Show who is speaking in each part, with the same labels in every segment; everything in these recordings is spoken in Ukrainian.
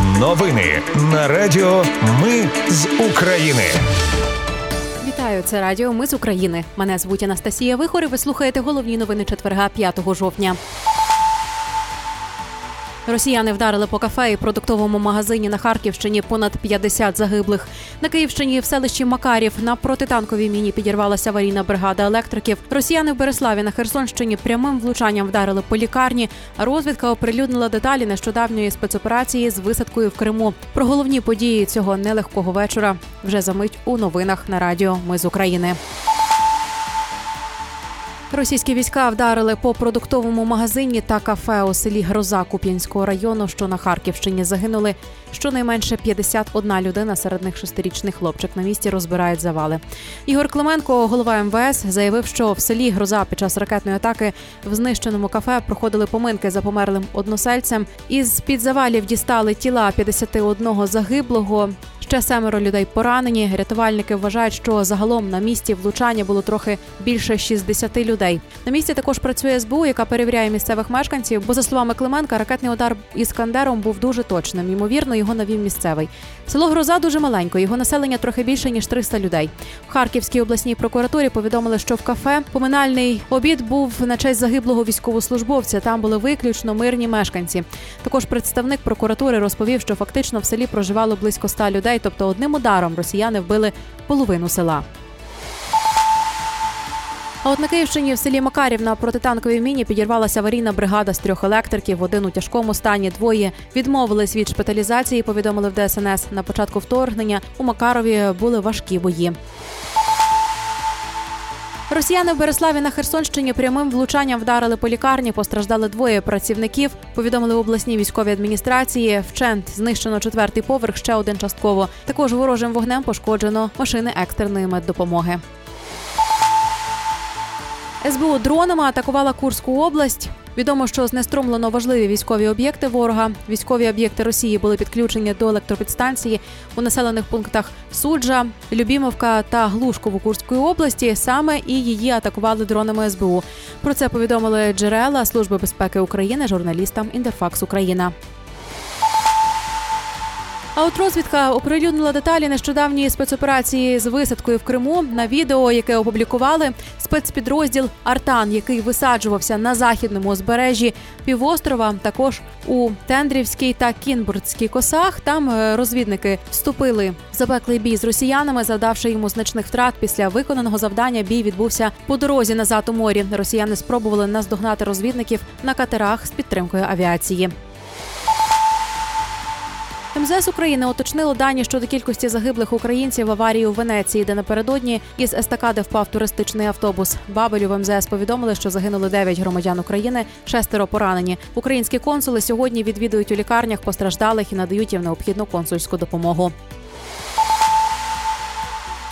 Speaker 1: Новини на Радіо Ми з України.
Speaker 2: Вітаю, це Радіо Ми з України. Мене звуть Анастасія Вихор і Ви слухаєте головні новини четверга 5 жовтня. Росіяни вдарили по кафе і продуктовому магазині на Харківщині понад 50 загиблих. На Київщині в селищі Макарів на протитанковій міні підірвалася аварійна бригада електриків. Росіяни в Береславі на Херсонщині прямим влучанням вдарили по лікарні. Розвідка оприлюднила деталі нещодавньої спецоперації з висадкою в Криму. Про головні події цього нелегкого вечора вже за мить у новинах на радіо. Ми з України. Російські війська вдарили по продуктовому магазині та кафе у селі Гроза Куп'янського району, що на Харківщині загинули. Щонайменше 51 людина, серед них шестирічний хлопчик. На місці розбирають завали. Ігор Клименко, голова МВС, заявив, що в селі Гроза під час ракетної атаки в знищеному кафе проходили поминки за померлим односельцем. Із під завалів дістали тіла 51 загиблого. Ще семеро людей поранені. Рятувальники вважають, що загалом на місці влучання було трохи більше 60 людей. На місці також працює СБУ, яка перевіряє місцевих мешканців. Бо за словами Клименка, ракетний удар іскандером був дуже точним. Ймовірно, його навів місцевий. Село Гроза дуже маленько. Його населення трохи більше ніж 300 людей. В Харківській обласній прокуратурі повідомили, що в кафе поминальний обід був на честь загиблого військовослужбовця. Там були виключно мирні мешканці. Також представник прокуратури розповів, що фактично в селі проживало близько 100 людей тобто одним ударом росіяни вбили половину села. А от на Київщині в селі Макарів на протитанковій міні підірвалася аварійна бригада з трьох електриків. Один у тяжкому стані, двоє відмовились від шпиталізації. Повідомили в ДСНС. На початку вторгнення у Макарові були важкі бої. Росіяни в Береславі на Херсонщині прямим влучанням вдарили по лікарні. Постраждали двоє працівників. Повідомили в обласній військовій адміністрації. Вчент знищено четвертий поверх, ще один частково. Також ворожим вогнем пошкоджено машини екстреної меддопомоги. СБУ дронами атакувала Курську область. Відомо, що знеструмлено важливі військові об'єкти ворога. Військові об'єкти Росії були підключені до електропідстанції у населених пунктах Суджа, Любімовка та Глушкову Курської області. Саме і її атакували дронами СБУ. Про це повідомили джерела Служби безпеки України журналістам Інтерфакс Україна. А от розвідка оприлюднила деталі нещодавньої спецоперації з висадкою в Криму на відео, яке опублікували спецпідрозділ Артан, який висаджувався на західному узбережжі півострова. Також у Тендрівській та Кінбурдській косах. Там е, розвідники вступили в запеклий бій з росіянами, завдавши йому значних втрат. Після виконаного завдання бій відбувся по дорозі назад у морі. Росіяни спробували наздогнати розвідників на катерах з підтримкою авіації. МЗС України уточнило дані щодо кількості загиблих українців в аварії у Венеції, де напередодні із естакади впав туристичний автобус. Бабелю в МЗС повідомили, що загинули 9 громадян України, шестеро поранені. Українські консули сьогодні відвідують у лікарнях постраждалих і надають їм необхідну консульську допомогу.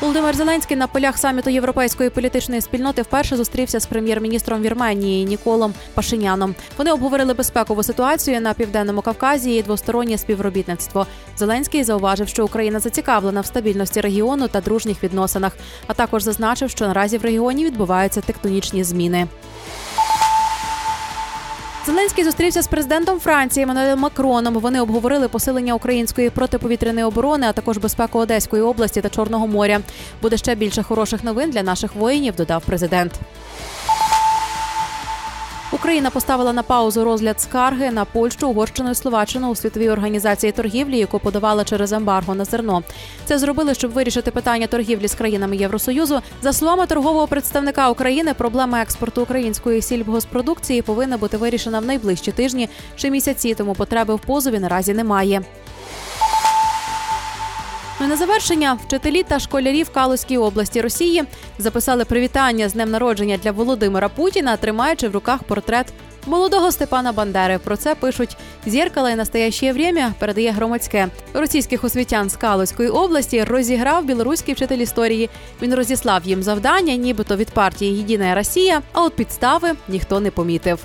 Speaker 2: Володимир Зеленський на полях саміту європейської політичної спільноти вперше зустрівся з прем'єр-міністром Вірменії Ніколом Пашиняном. Вони обговорили безпекову ситуацію на південному Кавказі і двостороннє співробітництво. Зеленський зауважив, що Україна зацікавлена в стабільності регіону та дружніх відносинах, а також зазначив, що наразі в регіоні відбуваються тектонічні зміни. Зеленський зустрівся з президентом Франції Еммануелем Макроном. Вони обговорили посилення української протиповітряної оборони, а також безпеку Одеської області та Чорного моря. Буде ще більше хороших новин для наших воїнів. Додав президент. Україна поставила на паузу розгляд скарги на Польщу, Угорщину і Словаччину у світовій організації торгівлі, яку подавала через ембарго на зерно. Це зробили, щоб вирішити питання торгівлі з країнами Євросоюзу. За словами торгового представника України, проблема експорту української сільгоспродукції повинна бути вирішена в найближчі тижні чи місяці. Тому потреби в позові наразі немає. Ну і на завершення вчителі та школярі в Калузькій області Росії записали привітання з днем народження для Володимира Путіна, тримаючи в руках портрет молодого Степана Бандери. Про це пишуть зіркала і настояще время передає громадське російських освітян з Калузької області. Розіграв білоруський вчитель історії. Він розіслав їм завдання, нібито від партії Єдина Росія. А от підстави ніхто не помітив.